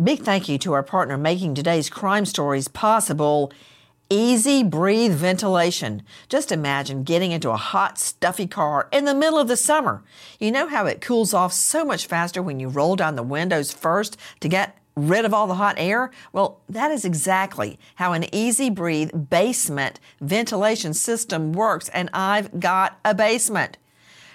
Big thank you to our partner making today's crime stories possible. Easy breathe ventilation. Just imagine getting into a hot, stuffy car in the middle of the summer. You know how it cools off so much faster when you roll down the windows first to get rid of all the hot air? Well, that is exactly how an easy breathe basement ventilation system works, and I've got a basement.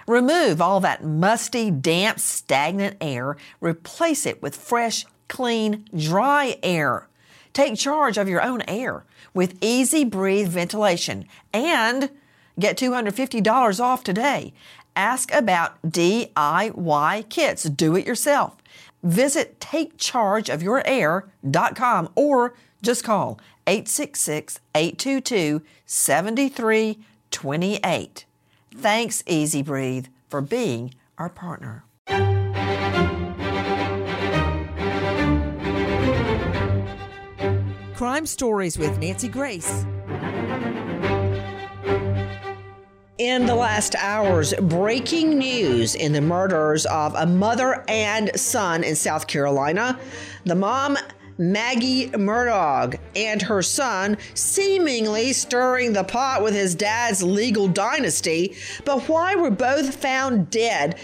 Remove all that musty, damp, stagnant air, replace it with fresh, clean, dry air. Take charge of your own air with Easy Breathe ventilation and get $250 off today. Ask about DIY kits. Do it yourself. Visit takechargeofyourair.com or just call 866 822 7328. Thanks, Easy Breathe, for being our partner. Crime Stories with Nancy Grace. In the last hours, breaking news in the murders of a mother and son in South Carolina. The mom, Maggie Murdaugh, and her son seemingly stirring the pot with his dad's legal dynasty. But why were both found dead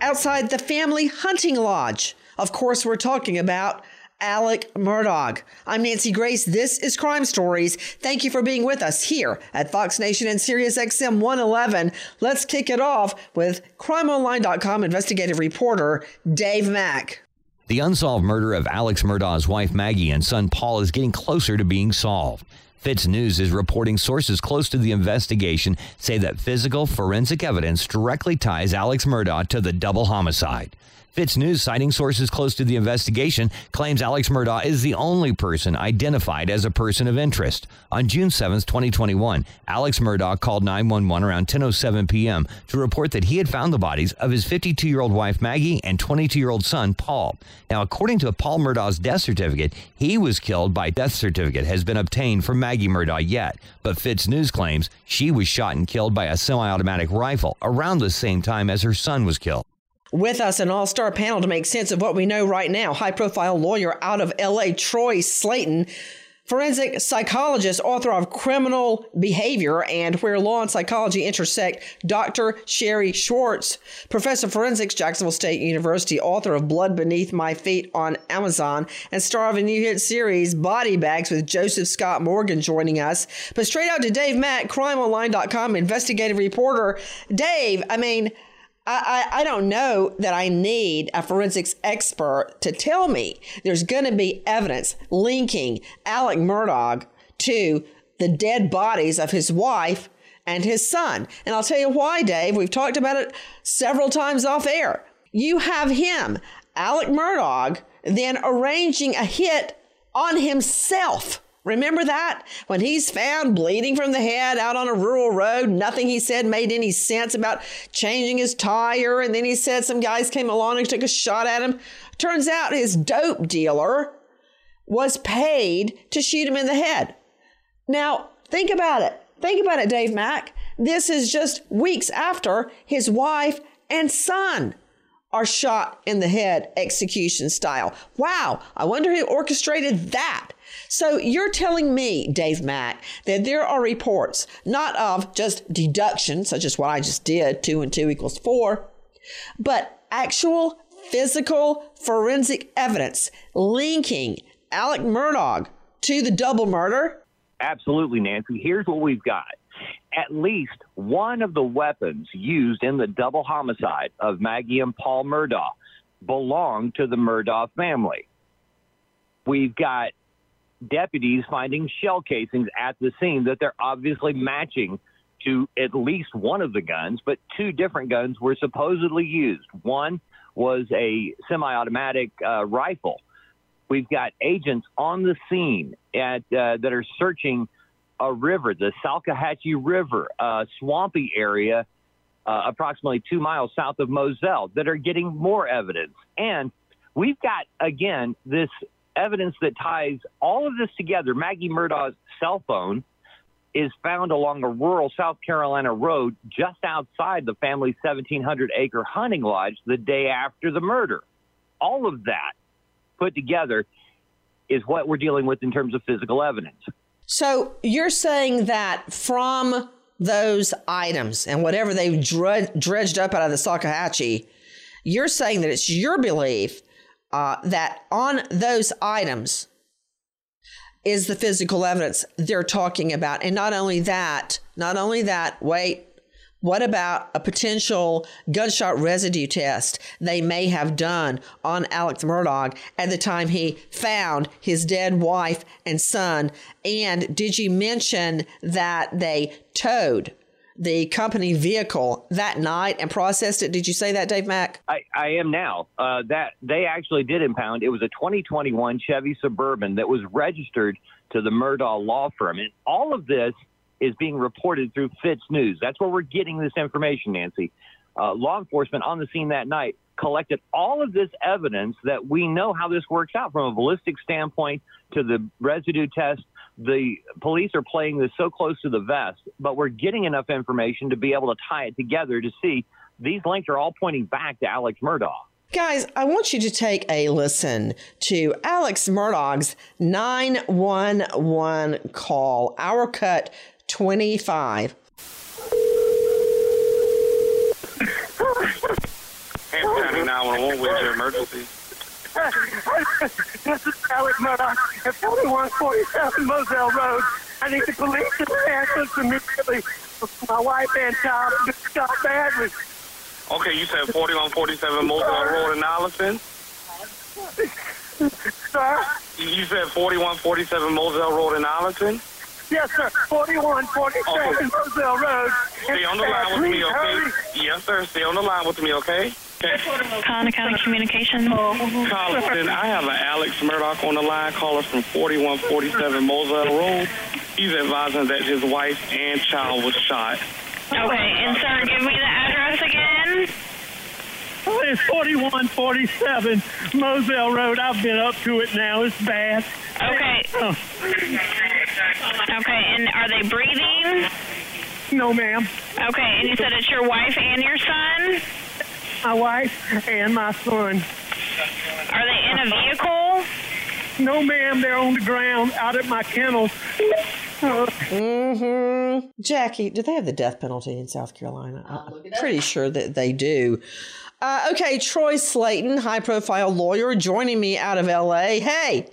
outside the family hunting lodge? Of course, we're talking about Alec Murdaugh. I'm Nancy Grace. This is Crime Stories. Thank you for being with us here at Fox Nation and Sirius XM 111. Let's kick it off with CrimeOnline.com investigative reporter Dave Mack. The unsolved murder of Alex Murdaugh's wife Maggie and son Paul is getting closer to being solved. Fitz News is reporting sources close to the investigation say that physical forensic evidence directly ties Alex Murdaugh to the double homicide. Fitz News, citing sources close to the investigation, claims Alex Murdaugh is the only person identified as a person of interest. On June 7, 2021, Alex Murdaugh called 911 around 10:07 p.m. to report that he had found the bodies of his 52-year-old wife Maggie and 22-year-old son Paul. Now, according to Paul Murdaugh's death certificate, he was killed by death certificate has been obtained for Maggie Murdaugh yet, but Fitz News claims she was shot and killed by a semi-automatic rifle around the same time as her son was killed. With us, an all star panel to make sense of what we know right now. High profile lawyer out of LA, Troy Slaten, forensic psychologist, author of Criminal Behavior and Where Law and Psychology Intersect, Dr. Sherry Schwartz, professor of forensics, Jacksonville State University, author of Blood Beneath My Feet on Amazon, and star of a new hit series, Body Bags, with Joseph Scott Morgan joining us. But straight out to Dave Mack, crimeonline.com investigative reporter. Dave, I mean, I, I, don't know that I need a forensics expert to tell me there's going to be evidence linking Alec Murdaugh to the dead bodies of his wife and his son. And I'll tell you why, Dave. We've talked about it several times off air. You have him, Alec Murdaugh, then arranging a hit on himself Remember that? When he's found bleeding from the head out on a rural road, nothing he said made any sense about changing his tire. And then he said some guys came along and took a shot at him. Turns out his dope dealer was paid to shoot him in the head. Now, think about it. Think about it, Dave Mack. This is just weeks after his wife and son are shot in the head execution style. Wow, I wonder who orchestrated that. So you're telling me, Dave Mack, that there are reports not of just deduction, such as what I just did, two and two equals four, but actual physical forensic evidence linking Alec Murdaugh to the double murder? Absolutely, Nancy. Here's what we've got. At least one of the weapons used in the double homicide of Maggie and Paul Murdaugh belonged to the Murdaugh family. We've got deputies finding shell casings at the scene that they're obviously matching to at least one of the guns, but two different guns were supposedly used. One was a semi automatic uh, rifle. We've got agents on the scene at, uh, that are searching a river, the Salkehatchie River, a swampy area uh, approximately two miles south of Moselle, that are getting more evidence. And we've got, again, this evidence that ties all of this together. Maggie Murdaugh's cell phone is found along a rural South Carolina road just outside the family's 1,700 acre hunting lodge the day after the murder. All of that put together is what we're dealing with in terms of physical evidence. So you're saying that from those items and whatever they've dredged up out of the Salkehatchie, you're saying that it's your belief uh, that on those items is the physical evidence they're talking about. And not only that, not only that, wait, what about a potential gunshot residue test they may have done on Alex Murdaugh at the time he found his dead wife and son? And did you mention that they towed the company vehicle that night and processed it? Did you say that, Dave Mack? I, I am now. Uh, that they actually did impound. It was a 2021 Chevy Suburban that was registered to the Murdaugh law firm, and all of this is being reported through Fitz News. That's where we're getting this information, Nancy. Uh, law enforcement on the scene that night collected all of this evidence that we know how this works out from a ballistic standpoint to the residue test. The police are playing this so close to the vest, but we're getting enough information to be able to tie it together to see these links are all pointing back to Alex Murdaugh. Guys, I want you to take a listen to Alex Murdaugh's 911 call, our cut 25. Hampton County 911, where's your emergency? This is Alex Murdaugh at 4147 Moselle Road. I need the police to ambulance immediately. My wife and child just got badly. Okay, you said 4147 Moselle Road in Allison? Sir? You said 4147 Moselle Road in Allison? Yes, sir. 4147 okay. Roselle Road. Stay on the line with me, okay? Hurry. Yes, sir. Stay on the line with me, okay? Okay. County Communications. Colleton, I have an Alex Murdaugh on the line, caller from 4147 Moselle Road. He's advising that his wife and child was shot. Okay, and sir, give me the address again. It's 4147 Moselle Road. I've been up to it now. It's bad. Okay. Oh. Okay, and are they breathing? No, ma'am. Okay, and you said it's your wife and your son? My wife and my son. Are they in a vehicle? No, ma'am. They're on the ground out at my kennel. mm-hmm. Jackie, do they have the death penalty in South Carolina? I'm pretty sure that they do. Uh, okay, Troy Slaten, high profile lawyer, joining me out of LA. Hey,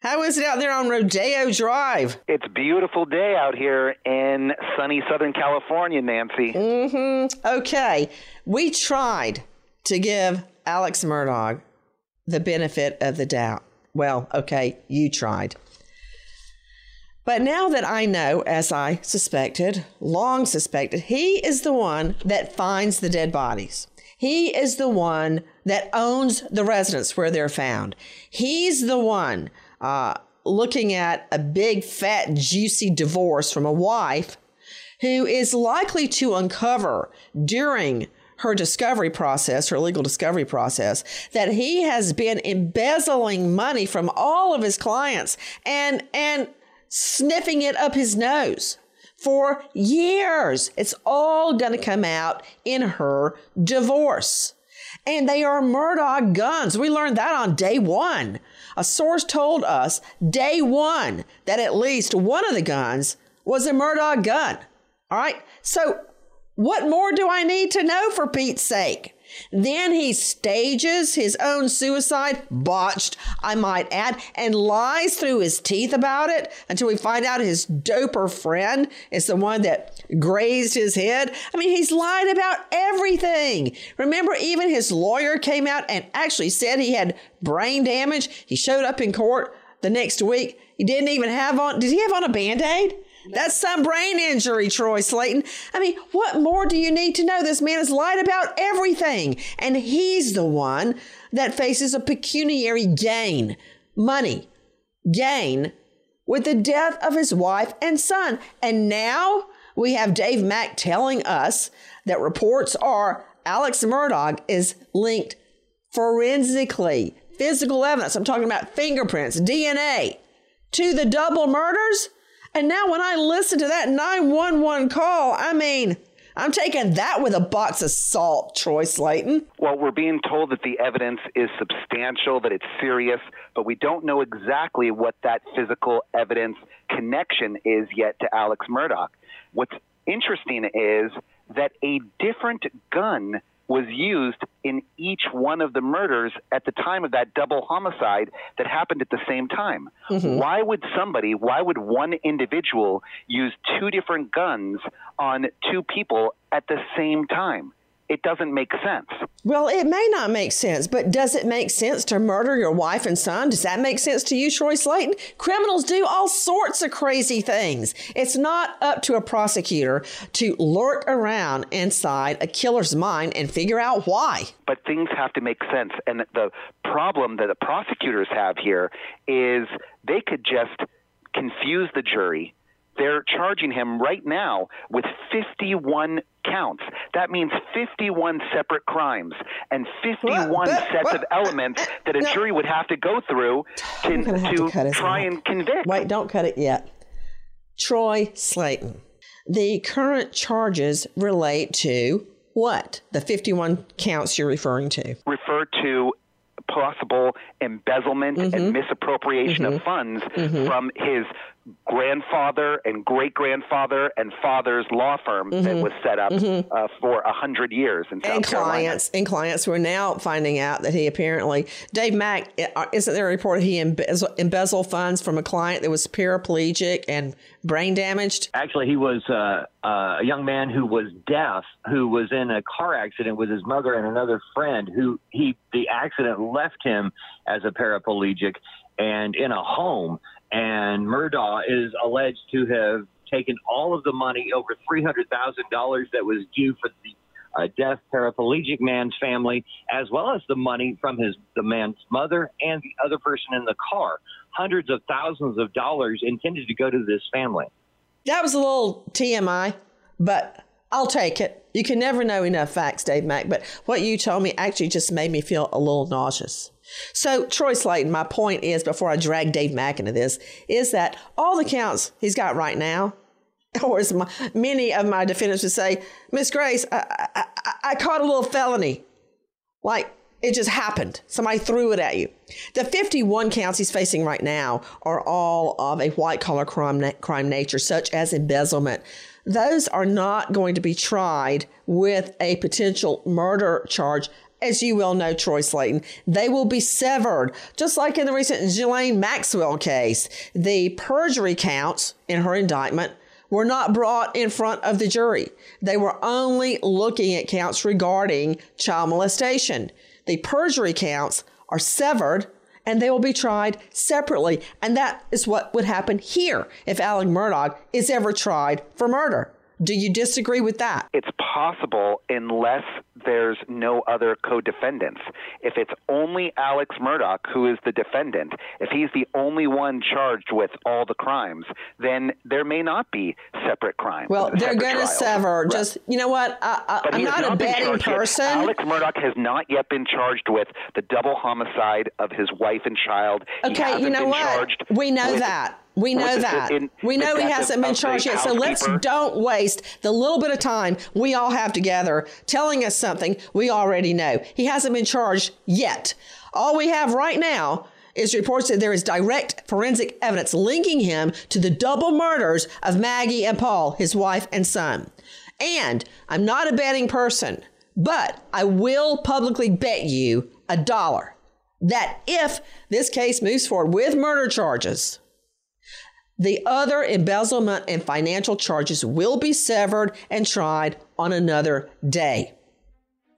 how is it out there on Rodeo Drive? It's a beautiful day out here in sunny Southern California, Nancy. Mm-hmm. Okay, we tried to give Alex Murdaugh the benefit of the doubt. Well, okay, you tried. But now that I know, as I suspected, long suspected, he is the one that finds the dead bodies. He is the one that owns the residence where they're found. He's the one uh, looking at a big, fat, juicy divorce from a wife who is likely to uncover during her discovery process, her legal discovery process, that he has been embezzling money from all of his clients and and sniffing it up his nose for years. It's all going to come out in her divorce. And they are Murdaugh guns. We learned that on day one. A source told us day one that at least one of the guns was a Murdaugh gun. All right. So, what more do I need to know for Pete's sake? Then he stages his own suicide, botched, I might add, and lies through his teeth about it until we find out his doper friend is the one that grazed his head. I mean, he's lied about everything. Remember, even his lawyer came out and actually said he had brain damage. He showed up in court the next week. He didn't even have on, did he have on a band aid? That's some brain injury, Troy Slaten. I mean, what more do you need to know? This man has lied about everything, and he's the one that faces a pecuniary gain, money, gain with the death of his wife and son. And now we have Dave Mack telling us that reports are Alex Murdaugh is linked forensically, physical evidence. I'm talking about fingerprints, DNA, to the double murders. And now when I listen to that 911 call, I mean, I'm taking that with a box of salt, Troy Slaten. Well, we're being told that the evidence is substantial, that it's serious, but we don't know exactly what that physical evidence connection is yet to Alex Murdaugh. What's interesting is that a different gun was used in each one of the murders at the time of that double homicide that happened at the same time. Mm-hmm. Why would somebody, why would one individual use two different guns on two people at the same time? It doesn't make sense. Well, it may not make sense, but does it make sense to murder your wife and son? Does that make sense to you, Troy Slaten? Criminals do all sorts of crazy things. It's not up to a prosecutor to lurk around inside a killer's mind and figure out why. But things have to make sense. And the problem that the prosecutors have here is they could just confuse the jury they're charging him right now with 51 counts. That means 51 separate crimes and 51 what? sets what? of elements that a no. jury would have to go through to, to, to try and convict. Wait, don't cut it yet. Troy Slaten. The current charges relate to what? The 51 counts you're referring to? Refer to possible embezzlement mm-hmm. and misappropriation mm-hmm. of funds mm-hmm. from his grandfather and great grandfather and father's law firm mm-hmm. that was set up mm-hmm. uh, for a hundred years in South and clients Carolina. and clients who are now finding out that he apparently Dave Mack uh, isn't there a report he embezzled, embezzled funds from a client that was paraplegic and brain damaged? Actually, he was uh, uh, a young man who was deaf who was in a car accident with his mother and another friend who he the accident left him as a paraplegic and in a home and Murdaugh is alleged to have taken all of the money, over $300,000 that was due for the uh, deaf paraplegic man's family, as well as the money from his the man's mother and the other person in the car. Hundreds of thousands of dollars intended to go to this family. That was a little TMI, but I'll take it. You can never know enough facts, Dave Mack, but what you told me actually just made me feel a little nauseous. So, Troy Slaten, my point is, before I drag Dave Mack into this, is that all the counts he's got right now, or as my, many of my defendants would say, Miss Grace, I, I, I caught a little felony. Like, it just happened. Somebody threw it at you. The 51 counts he's facing right now are all of a white collar crime, crime nature, such as embezzlement. Those are not going to be tried with a potential murder charge as you well know, Troy Slaten, they will be severed. Just like in the recent Ghislaine Maxwell case, the perjury counts in her indictment were not brought in front of the jury. They were only looking at counts regarding child molestation. The perjury counts are severed and they will be tried separately. And that is what would happen here if Alec Murdaugh is ever tried for murder. Do you disagree with that? It's possible unless there's no other co-defendants. If it's only Alex Murdaugh who is the defendant, if he's the only one charged with all the crimes, then there may not be separate crimes. Well, they're going to sever. Right. Just you know what? I, am not, not, a betting person. Yet. Alex Murdaugh has not yet been charged with the double homicide of his wife and child. Okay, you know what? We know that. We know that. In, we know he hasn't been charged yet. So let's don't waste the little bit of time we all have together telling us something we already know. He hasn't been charged yet. All we have right now is reports that there is direct forensic evidence linking him to the double murders of Maggie and Paul, his wife and son. And I'm not a betting person, But I will publicly bet you a dollar that if this case moves forward with murder charges, the other embezzlement and financial charges will be severed and tried on another day.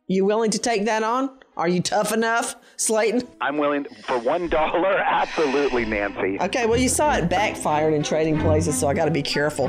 You willing to take that on? Are you tough enough, Slaten? I'm willing for one dollar. Absolutely, Nancy. Okay, well, you saw it backfired in trading places, so I got to be careful.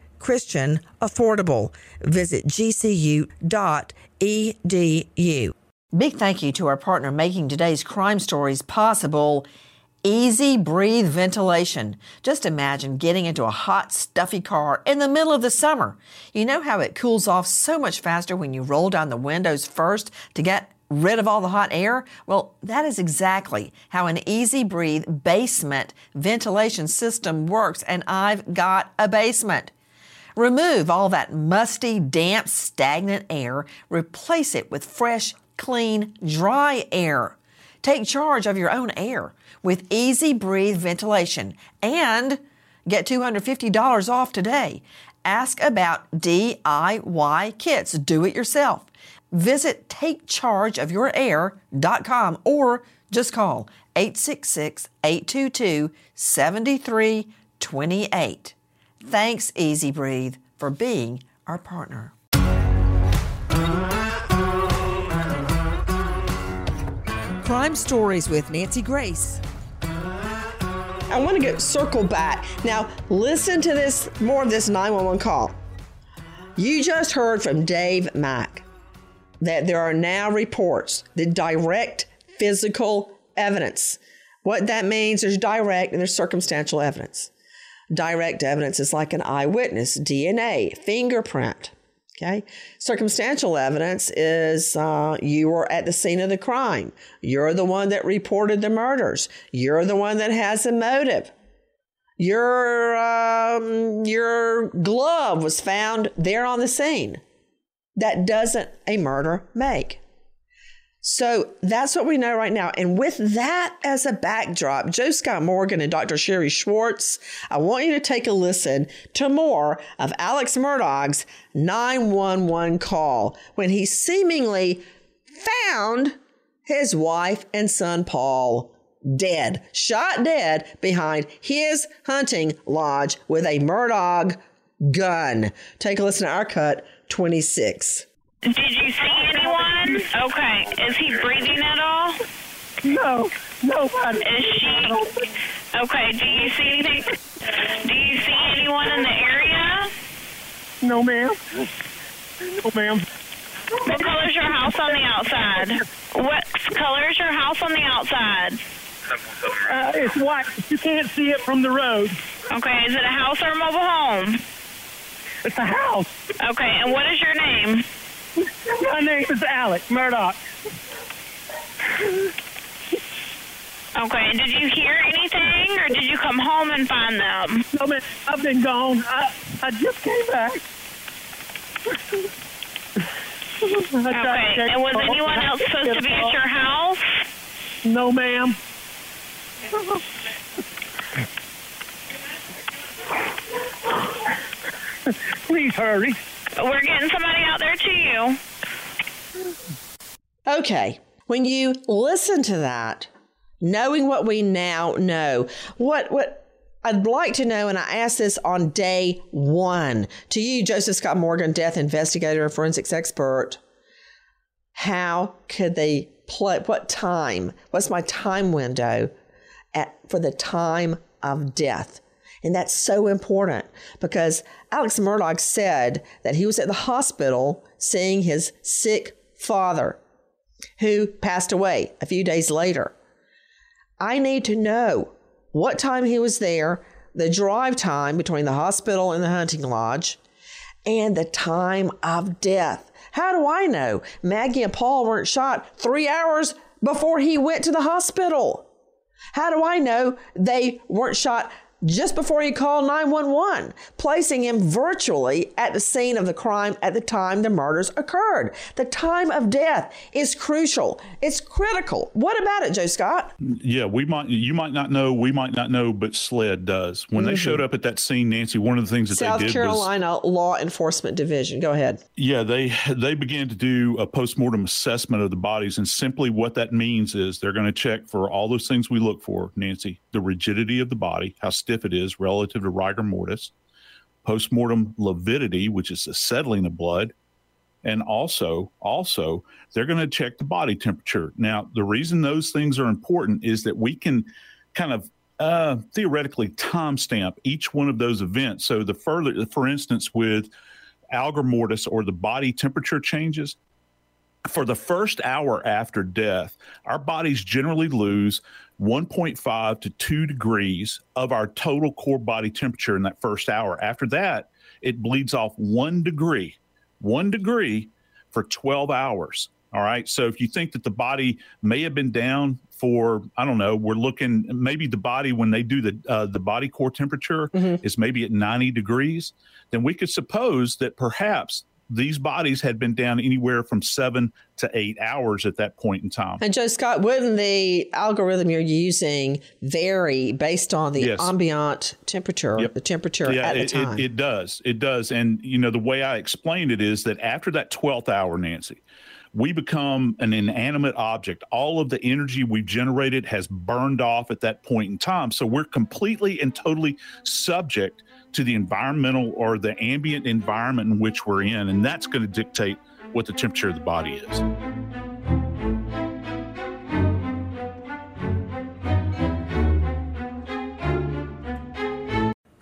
Christian, affordable. Visit gcu.edu. Big thank you to our partner making today's crime stories possible. Easy breathe ventilation. Just imagine getting into a hot, stuffy car in the middle of the summer. You know how it cools off so much faster when you roll down the windows first to get rid of all the hot air? Well, that is exactly how an Easy Breathe basement ventilation system works, and I've got a basement. Remove all that musty, damp, stagnant air, replace it with fresh, clean, dry air. Take charge of your own air with Easy Breathe ventilation and get $250 off today. Ask about DIY kits. Do it yourself. Visit takechargeofyourair.com or just call 866 822 7328. Thanks, Easy Breathe, for being our partner. Crime Stories with Nancy Grace. I want to get circle back. Now, listen to this more of this 911 call. You just heard from Dave Mack that there are now reports, the direct physical evidence. What that means, there's direct and there's circumstantial evidence. Direct evidence is like an eyewitness, DNA, fingerprint. Okay. Circumstantial evidence is uh, you were at the scene of the crime. You're the one that reported the murders. You're the one that has the motive. Your um, your glove was found there on the scene. That doesn't a murder make. So that's what we know right now. And with that as a backdrop, Joe Scott Morgan and Dr. Sherry Schwartz, I want you to take a listen to more of Alex Murdaugh's 911 call when he seemingly found his wife and son Paul dead, shot dead behind his hunting lodge with a Murdaugh gun. Take a listen to our cut 26. Did you see anyone? Okay. Is he breathing at all? No, nobody. Is she? Okay. Do you see anything? Do you see anyone in the area? No, ma'am. No, ma'am. What color is your house on the outside? What color is your house on the outside? Uh, it's white. You can't see it from the road. Okay. Is it a house or a mobile home? It's a house. Okay. And what is your name? My name is Alex Murdaugh. Okay. And did you hear anything, or did you come home and find them? No, man. I've been gone. I, I just came back. Okay. And was anyone else supposed to be at your house? No, ma'am. Please hurry. We're getting somebody out there to you. Okay. When you listen to that, knowing what we now know, what what I'd like to know, and I asked this on day one to you, Joseph Scott Morgan, death investigator and forensics expert. How could they play? What time? What's my time window at for the time of death? And that's so important because Alex Murdaugh said that he was at the hospital seeing his sick father who passed away a few days later. I need to know what time he was there, the drive time between the hospital and the hunting lodge, and the time of death. How do I know Maggie and Paul weren't shot three hours before he went to the hospital? How do I know they weren't shot just before he called 911, placing him virtually at the scene of the crime at the time the murders occurred. The time of death is crucial. It's critical. What about it, Joe Scott? Yeah, we might you might not know, we might not know, but SLED does. When mm-hmm. they showed up at that scene, Nancy, one of the things that South they did Carolina was, Law Enforcement Division. Go ahead. Yeah, they they began to do a postmortem assessment of the bodies, and simply what that means is they're going to check for all those things we look for, Nancy, the rigidity of the body, how stiff it is relative to rigor mortis, postmortem lividity, which is the settling of blood, and also also they're going to check the body temperature. Now, the reason those things are important is that we can kind of uh, theoretically timestamp each one of those events. So the further, for instance, with algor mortis or the body temperature changes, for the first hour after death, our bodies generally lose 1.5 to 2 degrees of our total core body temperature in that first hour. After that, it bleeds off one degree, one degree for 12 hours. All right. So if you think that the body may have been down for, I don't know, we're looking maybe the body when they do the uh, the body core temperature mm-hmm. is maybe at 90 degrees, then we could suppose that perhaps these bodies had been down anywhere from seven to eight hours at that point in time. And Joe Scott, wouldn't the algorithm you're using vary based on the yes. ambient temperature, yep. the temperature yeah, at it, the time? It, it does. It does. And, you know, the way I explained it is that after that 12th hour, Nancy, we become an inanimate object. All of the energy we've generated has burned off at that point in time. So we're completely and totally subject to the environmental or the ambient environment in which we're in. And that's going to dictate what the temperature of the body is.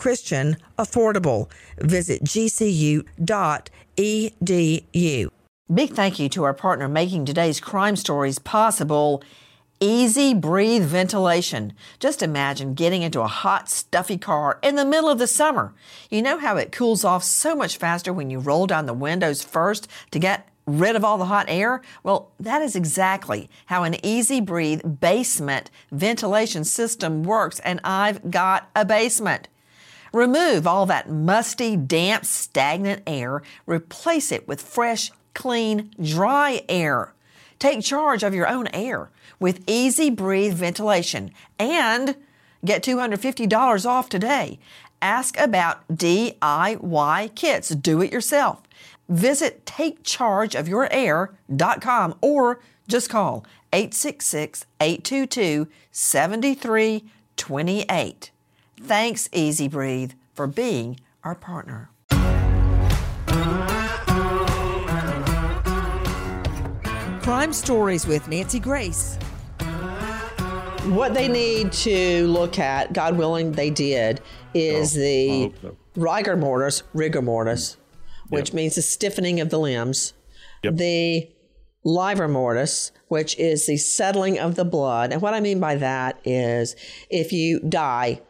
Christian, affordable. Visit gcu.edu. Big thank you to our partner making today's crime stories possible. Easy breathe ventilation. Just imagine getting into a hot, stuffy car in the middle of the summer. You know how it cools off so much faster when you roll down the windows first to get rid of all the hot air? Well, that is exactly how an Easy Breathe basement ventilation system works, and I've got a basement. Remove all that musty, damp, stagnant air. Replace it with fresh, clean, dry air. Take charge of your own air with Easy Breathe ventilation and get $250 off today. Ask about DIY kits. Do it yourself. Visit takechargeofyourair.com or just call 866 822 7328. Thanks, Easy Breathe, for being our partner. Crime Stories with Nancy Grace. What they need to look at, God willing, they did, is Oh, the so. rigor mortis, rigor mortis, which Yep. means the stiffening of the limbs. Yep. The livor mortis, which is the settling of the blood. And what I mean by that is if you die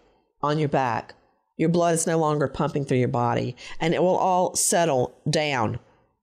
on your back, your blood is no longer pumping through your body and it will all settle down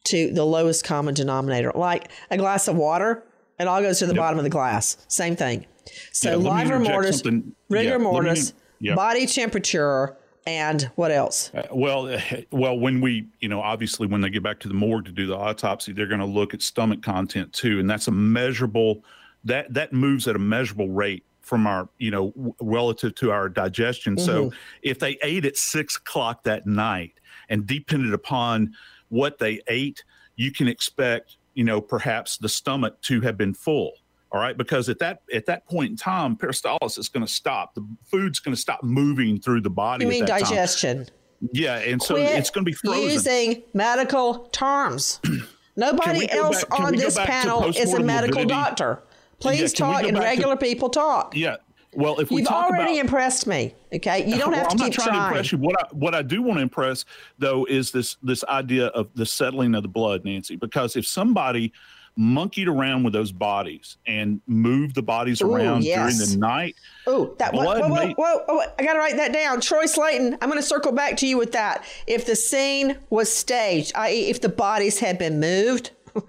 to the lowest common denominator. Like a glass of water, it all goes to the bottom of the glass. Same thing. So Yeah, livor mortis, rigor Yeah, mortis, yeah. body temperature, and what else? Uh, well, eh, well, when we, you know, obviously when they get back to the morgue to do the autopsy, they're going to look at stomach content too, and that's a measurable. That that moves at a measurable rate from our, you know, w- relative to our digestion. So mm-hmm. if they ate at six o'clock that night, and depended upon what they ate, you can expect, you know, perhaps the stomach to have been full. All right, because at that at that point in time, peristalsis is going to stop. The food's going to stop moving through the body. You at mean that time. digestion? Yeah, and so Quit it's going to be frozen. Using medical terms. Nobody else back- on this panel is a medical doctor. Please we talk and back to- regular people talk. yeah. Well, if we You've already about, impressed me. Okay, you don't Well, have to I'm keep not trying, to impress you. What I what I do want to impress though is this this idea of the settling of the blood, Nancy. Because if somebody monkeyed around with those bodies and moved the bodies Ooh, around yes. during the night, Oh, that Blood whoa, whoa, whoa, whoa, I got to write that down. Troy Slaten, I'm going to circle back to you with that. If the scene was staged, i.e., if the bodies had been moved,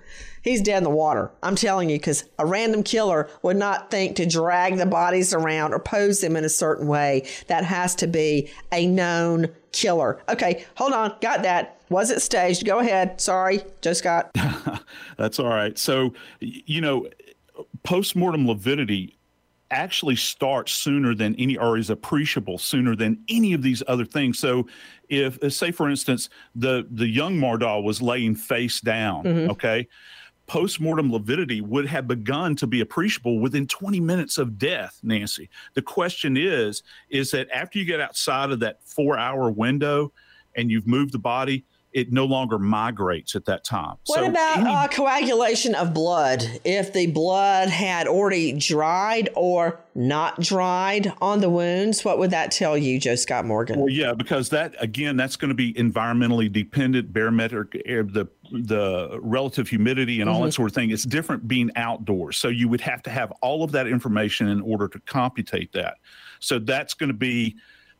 he's dead in the water. I'm telling you, because a random killer would not think to drag the bodies around or pose them in a certain way. That has to be a known killer. Okay, hold on. Got that. Was it staged? Go ahead. Sorry, Joe Scott. That's all right. So, you know, postmortem lividity actually starts sooner than any, or is appreciable sooner than any of these other things. So, if, say, for instance, the the young Murdaugh was laying face down, mm-hmm. okay, postmortem lividity would have begun to be appreciable within 20 minutes of death. Nancy, the question is, is that after you get outside of that four hour window, and you've moved the body. It no longer migrates at that time. What So about any- uh, coagulation of blood? If the blood had already dried or not dried on the wounds, what would that tell you, Joe Scott Morgan? Well, yeah, because that again, that's going to be environmentally dependent, barometric air, the the relative humidity and all that mm-hmm. sort of thing. It's different being outdoors, so you would have to have all of that information in order to computate that. So that's going to be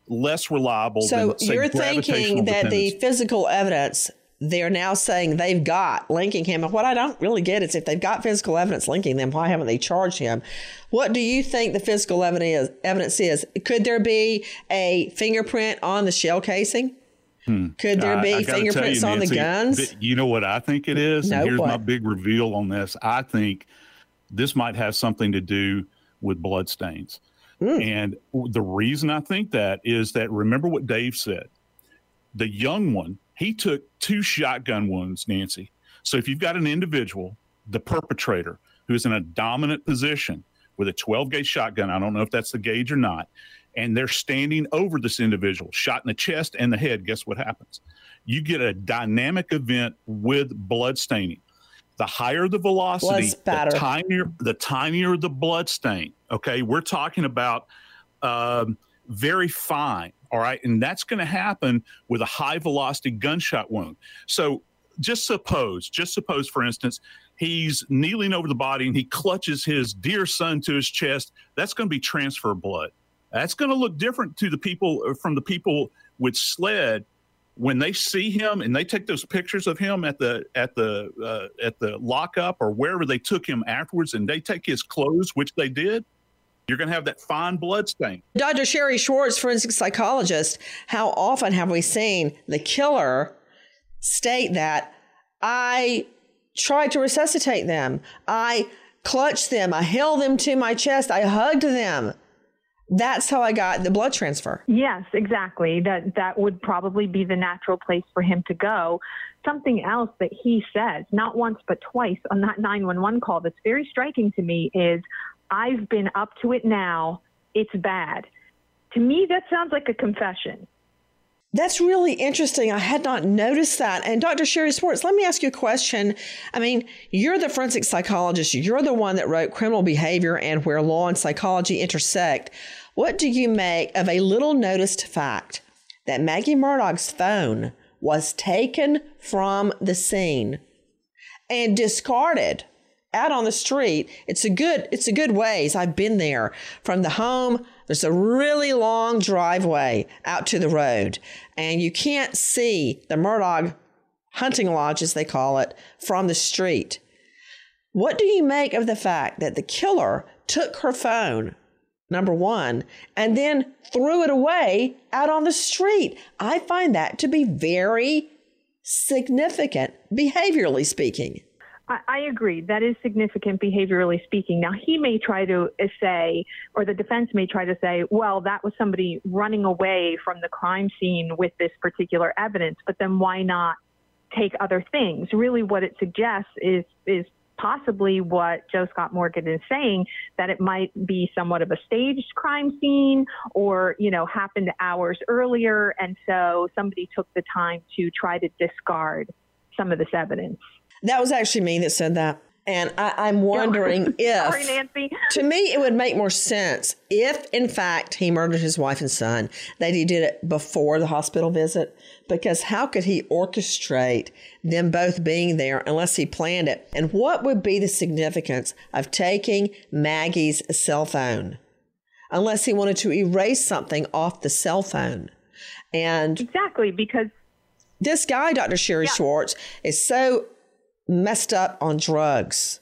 less reliable. So than, say, you're thinking that the physical evidence they're now saying they've got linking him. And what I don't really get is if they've got physical evidence linking them, why haven't they charged him? What do you think the physical evidence? Evidence is? Could there be a fingerprint on the shell casing? Could there be I gotta fingerprints you, on the guns? you know what I think it is? No, and here's my big reveal on this. I think this might have something to do with blood stains. Hmm. And the reason I think that is that remember what Dave said. The young one, he took two shotgun wounds, Nancy. So if you've got an individual, the perpetrator, who is in a dominant position with a 12 gauge shotgun, I don't know if that's the gauge or not, and they're standing over this individual, shot in the chest and the head, guess what happens? You get a dynamic event with blood staining. The higher the velocity, the tinier the tinier the blood stain. Okay, we're talking about um, very fine. All right, and that's going to happen with a high velocity gunshot wound. So just suppose, just suppose, for instance, he's kneeling over the body and he clutches his dear son to his chest. That's going to be transfer blood. That's going to look different to the people uh, from the people with sled when they see him and they take those pictures of him at the at the uh, at the lockup or wherever they took him afterwards, and they take his clothes, which they did. You're going to have that fine blood stain. Dr. Sherry Schwartz, forensic psychologist, how often have we seen the killer state that I tried to resuscitate them, I clutched them, I held them to my chest, I hugged them. That's how I got the blood transfer. Yes, exactly. That that would probably be the natural place for him to go. Something else that he says, not once but twice on that 911 call that's very striking to me is I've been up to it now. It's bad. To me that sounds like a confession. That's really interesting. I had not noticed that. And Dr. Sherry Schwartz, let me ask you a question. I mean, you're the forensic psychologist, you're the one that wrote Criminal Behavior and Where Law and Psychology Intersect. What do you make of a little noticed fact that Maggie Murdaugh's phone was taken from the scene and discarded out on the street? It's a good it's a good ways. I've been there from the home there's a really long driveway out to the road, and you can't see the Murdaugh hunting lodge, as they call it, from the street. What do you make of the fact that the killer took her phone, number one, and then threw it away out on the street? I find that to be very significant, behaviorally speaking. I, I agree. That is significant behaviorally speaking. Now, he may try to uh, say, or the defense may try to say, well, that was somebody running away from the crime scene with this particular evidence, but then why not take other things? Really, what it suggests is, is possibly what Joe Scott Morgan is saying that it might be somewhat of a staged crime scene or, you know, happened hours earlier. And so somebody took the time to try to discard some of this evidence. That was actually me that said that. And I, am wondering if, Sorry, Nancy. to me, it would make more sense if, in fact, he murdered his wife and son, that he did it before the hospital visit. Because how could he orchestrate them both being there unless he planned it? And what would be the significance of taking Maggie's cell phone unless he wanted to erase something off the cell phone? And exactly because this guy, Dr. Sherry yeah. Schwartz, is so messed up on drugs.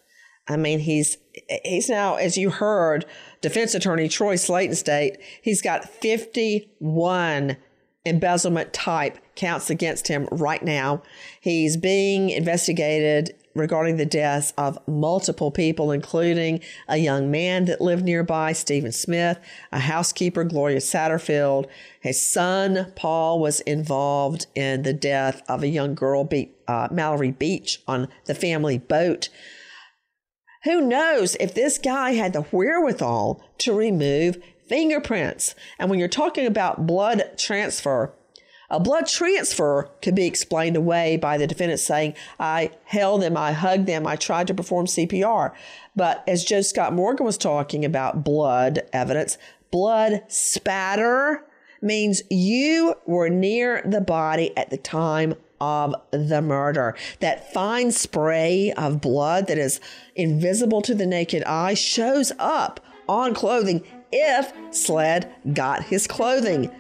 I mean, he's he's now, as you heard, defense attorney Troy Slaten state, he's got 51 embezzlement type counts against him right now. He's being investigated regarding the deaths of multiple people, including a young man that lived nearby, Stephen Smith, a housekeeper, Gloria Satterfield. His son, Paul, was involved in the death of a young girl, uh, Mallory Beach, on the family boat. Who knows if this guy had the wherewithal to remove fingerprints? And when you're talking about blood transfer, a blood transfer could be explained away by the defendant saying, I held them, I hugged them, I tried to perform CPR. But as Joe Scott Morgan was talking about blood evidence, blood spatter means you were near the body at the time of the murder. That fine spray of blood that is invisible to the naked eye shows up on clothing if SLED got his clothing.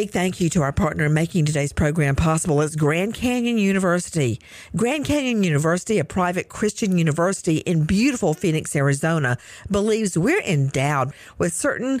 Big thank you to our partner in making today's program possible is Grand Canyon University. Grand Canyon University, a private Christian university in beautiful Phoenix, Arizona, believes we're endowed with certain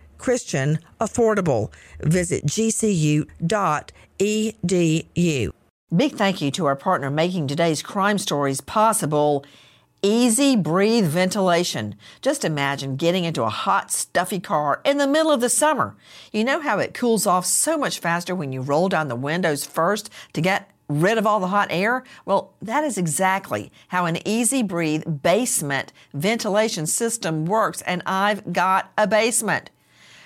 Christian, affordable. Visit gcu.edu. Big thank you to our partner making today's crime stories possible. Easy breathe ventilation. Just imagine getting into a hot, stuffy car in the middle of the summer. You know how it cools off so much faster when you roll down the windows first to get rid of all the hot air? Well, that is exactly how an easy breathe basement ventilation system works, and I've got a basement.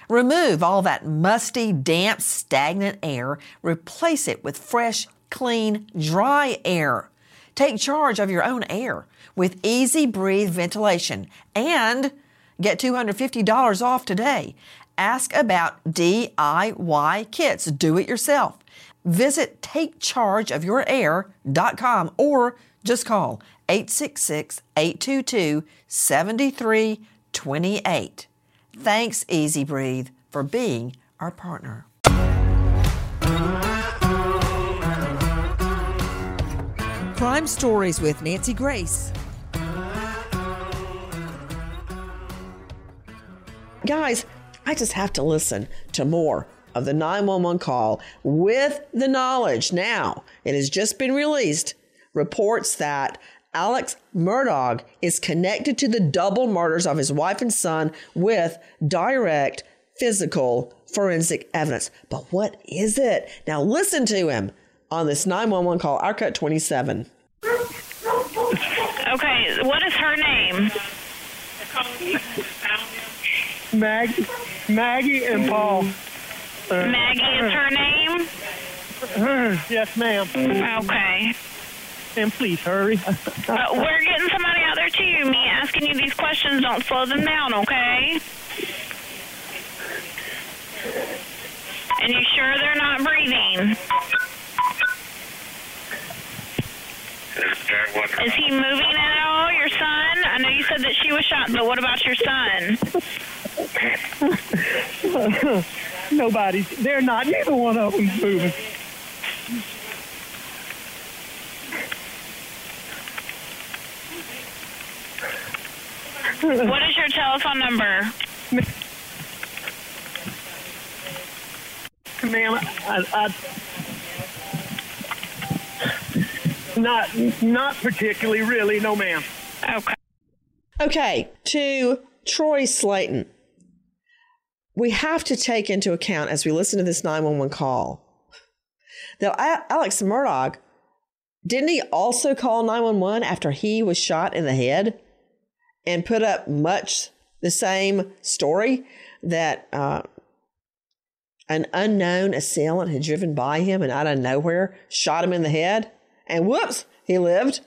Remove all that musty, damp, stagnant air. Replace it with fresh, clean, dry air. Take charge of your own air with Easy Breathe Ventilation and get $250 off today. Ask about DIY kits. Do it yourself. Visit takechargeofyourair.com or just call 866 822 7328. Thanks, Easy Breathe, for being our partner. Crime Stories with Nancy Grace. Guys, I just have to listen to more of the 911 call with the knowledge now it has just been released reports that Alex Murdaugh is connected to the double murders of his wife and son with direct physical forensic evidence. But what is it? Now listen to him on this 911 call, our cut 27. Okay, what is her name? Maggie, Maggie and Paul. Maggie is her name? yes, ma'am. Okay. And please hurry. Uh, we're getting somebody out there too. Me asking you these questions don't slow them down, okay? And you sure they're not breathing? Is he moving at all, your son? I know you said that she was shot, but what about your son? Nobody's. They're not. Neither one of them's moving. What is your telephone number? Ma'am, I, I, not, not particularly, really. No, ma'am. Okay. Okay, to Troy Slaten. We have to take into account as we listen to this 911 call that Alex Murdaugh didn't he also call 911 after he was shot in the head and put up much the same story that uh, an unknown assailant had driven by him and out of nowhere shot him in the head and whoops, he lived.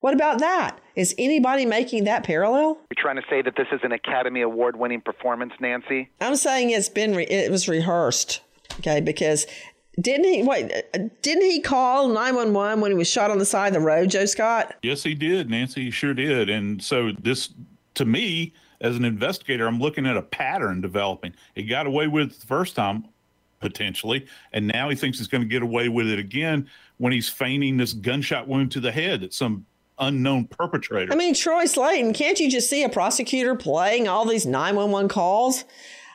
What about that? Is anybody making that parallel? You're trying to say that this is an Academy Award winning performance, Nancy? I'm saying it's been re- it was rehearsed. Okay, because didn't he wait? Didn't he call 911 when he was shot on the side of the road, Joe Scott? Yes, he did. Nancy he sure did. And so this, to me, as an investigator, I'm looking at a pattern developing. He got away with it the first time, potentially, and now he thinks he's going to get away with it again when he's feigning this gunshot wound to the head that some unknown perpetrator. I mean, Troy Slaten, can't you just see a prosecutor playing all these 911 calls?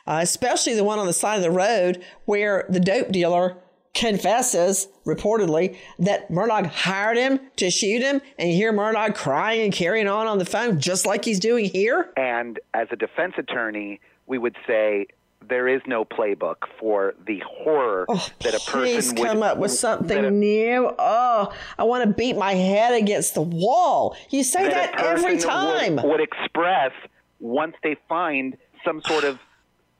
Uh, especially the one on the side of the road where the dope dealer confesses reportedly that Murdaugh hired him to shoot him, and you hear Murdaugh crying and carrying on on the phone just like he's doing here. And as a defense attorney, we would say there is no playbook for the horror oh, that a person would come up with something a, new. Oh, I want to beat my head against the wall. You say that, that every time. Would, would express once they find some sort of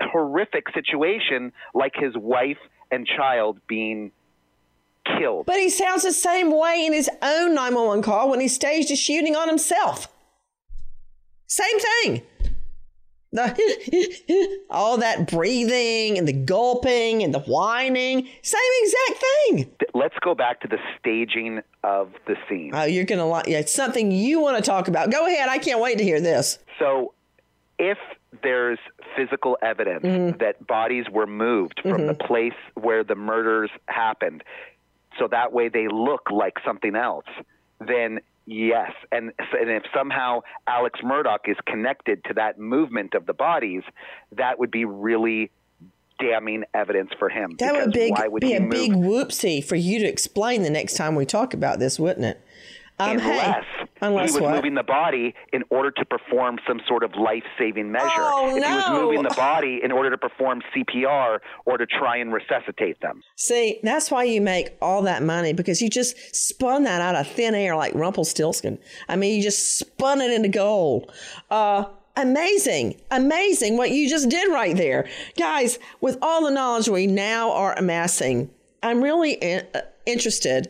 horrific situation like his wife and child being killed. But he sounds the same way in his own 911 call when he staged a shooting on himself. Same thing. The all that breathing and the gulping and the whining, same exact thing. Let's go back to the staging of the scene. Oh, you're gonna like yeah, it's something you want to talk about. Go ahead, I can't wait to hear this. So, if there's physical evidence mm-hmm. that bodies were moved from mm-hmm. the place where the murders happened, so that way they look like something else, then Yes, and and if somehow Alex Murdaugh is connected to that movement of the bodies, that would be really damning evidence for him. That would, big, would be a move? big whoopsie for you to explain the next time we talk about this, wouldn't it? Um, unless, hey, unless he was what? moving the body in order to perform some sort of life-saving measure. Oh, if no. he was moving the body in order to perform CPR or to try and resuscitate them. See, that's why you make all that money because you just spun that out of thin air like Rumpelstiltskin. I mean, you just spun it into gold. Uh, amazing, amazing what you just did right there. Guys, with all the knowledge we now are amassing, I'm really in, uh, interested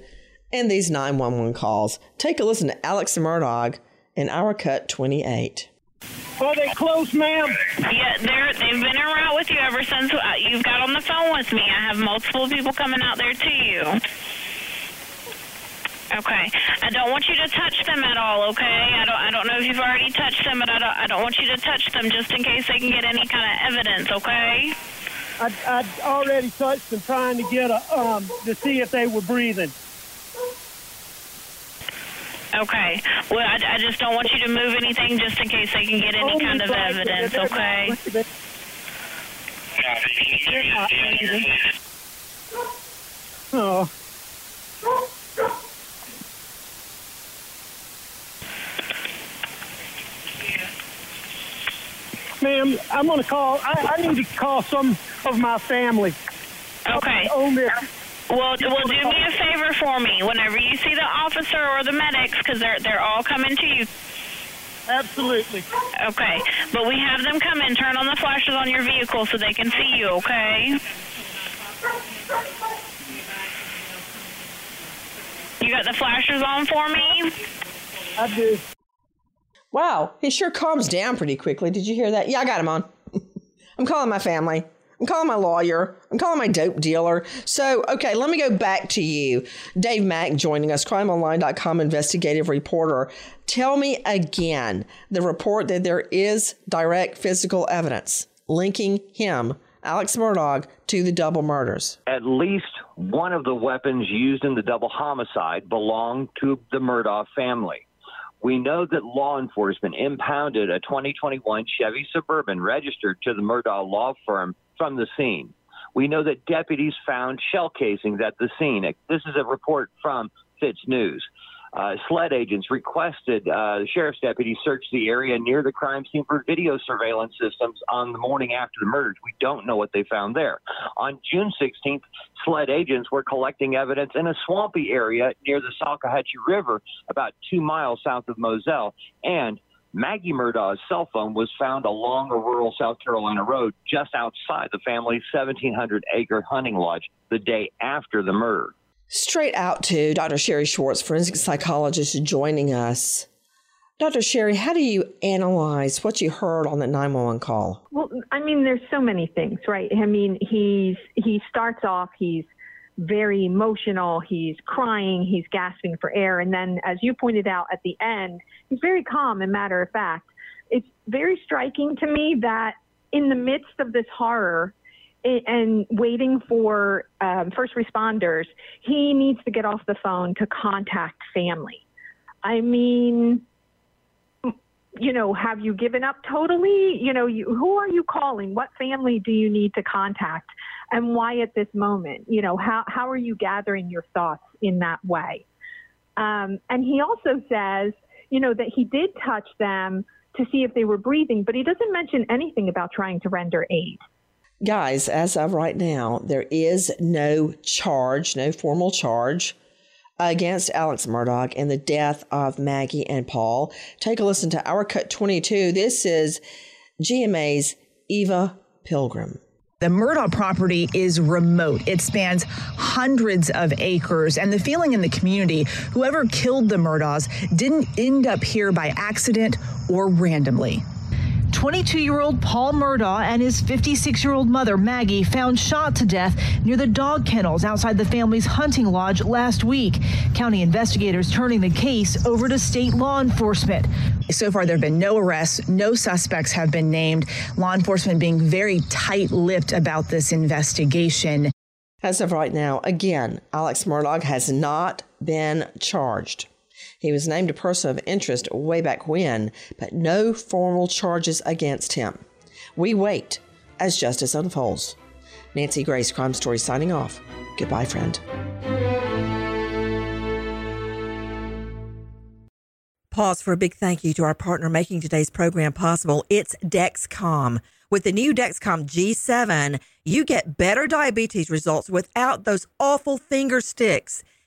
in these 911 calls. Take a listen to Alex Murdaugh in Our Cut 28. Are they close, ma'am? Yeah, they're they've been en route with you ever since uh, you've got on the phone with me. I have multiple people coming out there to you. Okay. I don't want you to touch them at all, okay? I don't I don't know if you've already touched them, but I don't I don't want you to touch them just in case they can get any kind of evidence, okay? I I already touched them, trying to get a um to see if they were breathing. Okay. Well, I, I just don't want you to move anything just in case they can get any Only kind of like- evidence, they're okay? breathing. They're not breathing. Oh. Ma'am, I'm going to call. I, I need to call some of my family. Okay. On this. Well, well, do me a favor for me. Whenever you see the officer or the medics, because they're they're all coming to you. Absolutely. Okay, but we have them come in, turn on the flashes on your vehicle so they can see you. Okay. You got the flashers on for me? I do. Wow, he sure calms down pretty quickly. Did you hear that? Yeah, I got him on. I'm calling my family. I'm calling my lawyer. I'm calling my dope dealer. So, okay, let me go back to you. Dave Mack joining us, crimeonline.com investigative reporter. Tell me again the report that there is direct physical evidence linking him, Alex Murdaugh, to the double murders. At least one of the weapons used in the double homicide belonged to the Murdaugh family. We know that law enforcement impounded a 2021 Chevy Suburban registered to the Murdaugh law firm from the scene. We know that deputies found shell casings at the scene. This is a report from FITSNews. Uh, SLED agents requested uh, the sheriff's deputies search the area near the crime scene for video surveillance systems on the morning after the murders. We don't know what they found there. On June 16th, SLED agents were collecting evidence in a swampy area near the Salkehatchie River, about two miles south of Moselle, and Maggie Murdaugh's cell phone was found along a rural South Carolina road just outside the family's 1,700 acre hunting lodge the day after the murder. Straight out to Dr. Sherry Schwartz, forensic psychologist, joining us. Dr. Sherry, how do you analyze what you heard on the 911 call? Well, I mean, there's so many things, right? I mean, he's he starts off, he's very emotional, he's crying, he's gasping for air, and then, as you pointed out at the end, he's very calm and matter of fact. It's very striking to me that in the midst of this horror and waiting for um, first responders, he needs to get off the phone to contact family. I mean, you know, have you given up totally? You know, you, who are you calling? What family do you need to contact? And why at this moment? You know, how, how are you gathering your thoughts in that way? Um, and he also says, you know, that he did touch them to see if they were breathing, but he doesn't mention anything about trying to render aid. Guys, as of right now, there is no charge, no formal charge against Alex Murdaugh in the death of Maggie and Paul. Take a listen to Our Cut 22. This is GMA's Eva Pilgrim. The Murdaugh property is remote. It spans hundreds of acres, and the feeling in the community whoever killed the Murdaughs didn't end up here by accident or randomly. 22 year old Paul Murdaugh and his 56 year old mother, Maggie, found shot to death near the dog kennels outside the family's hunting lodge last week. County investigators turning the case over to state law enforcement. So far, there have been no arrests, no suspects have been named, law enforcement being very tight lipped about this investigation. As of right now, again, Alex Murdaugh has not been charged. He was named a person of interest way back when, but no formal charges against him. We wait as justice unfolds. Nancy Grace, Crime Story, signing off. Goodbye, friend. Pause for a big thank you to our partner making today's program possible. It's Dexcom. With the new Dexcom G7, you get better diabetes results without those awful finger sticks.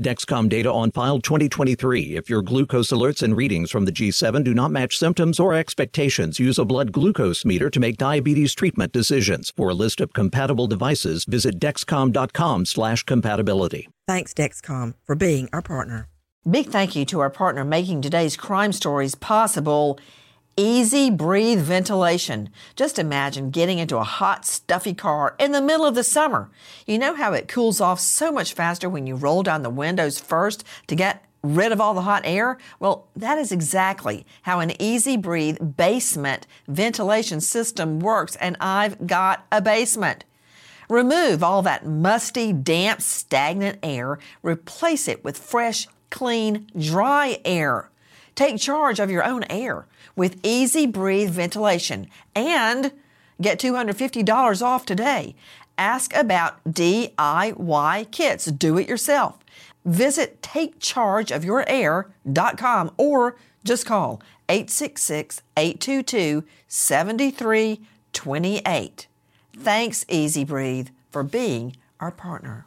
Dexcom data on file 2023. If your glucose alerts and readings from the G7 do not match symptoms or expectations, use a blood glucose meter to make diabetes treatment decisions. For a list of compatible devices, visit dexcom.com/compatibility. Thanks Dexcom for being our partner. Big thank you to our partner making today's crime stories possible. Easy breathe ventilation. Just imagine getting into a hot, stuffy car in the middle of the summer. You know how it cools off so much faster when you roll down the windows first to get rid of all the hot air? Well, that is exactly how an Easy Breathe basement ventilation system works, and I've got a basement. Remove all that musty, damp, stagnant air, replace it with fresh, clean, dry air. Take charge of your own air with Easy Breathe ventilation and get $250 off today. Ask about DIY kits. Do it yourself. Visit takechargeofyourair.com or just call 866 822 7328. Thanks, Easy Breathe, for being our partner.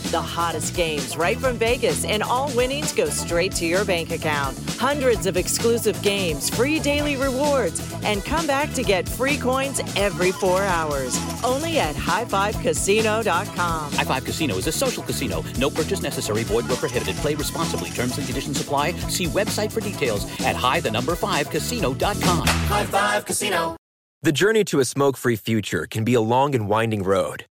The hottest games right from Vegas, and all winnings go straight to your bank account. Hundreds of exclusive games, free daily rewards, and come back to get free coins every four hours. Only at highfivecasino.com. High Five Casino is a social casino. No purchase necessary. Void where prohibited. Play responsibly. Terms and conditions apply. See website for details at high the number five casino.com. High Five Casino. The journey to a smoke free future can be a long and winding road,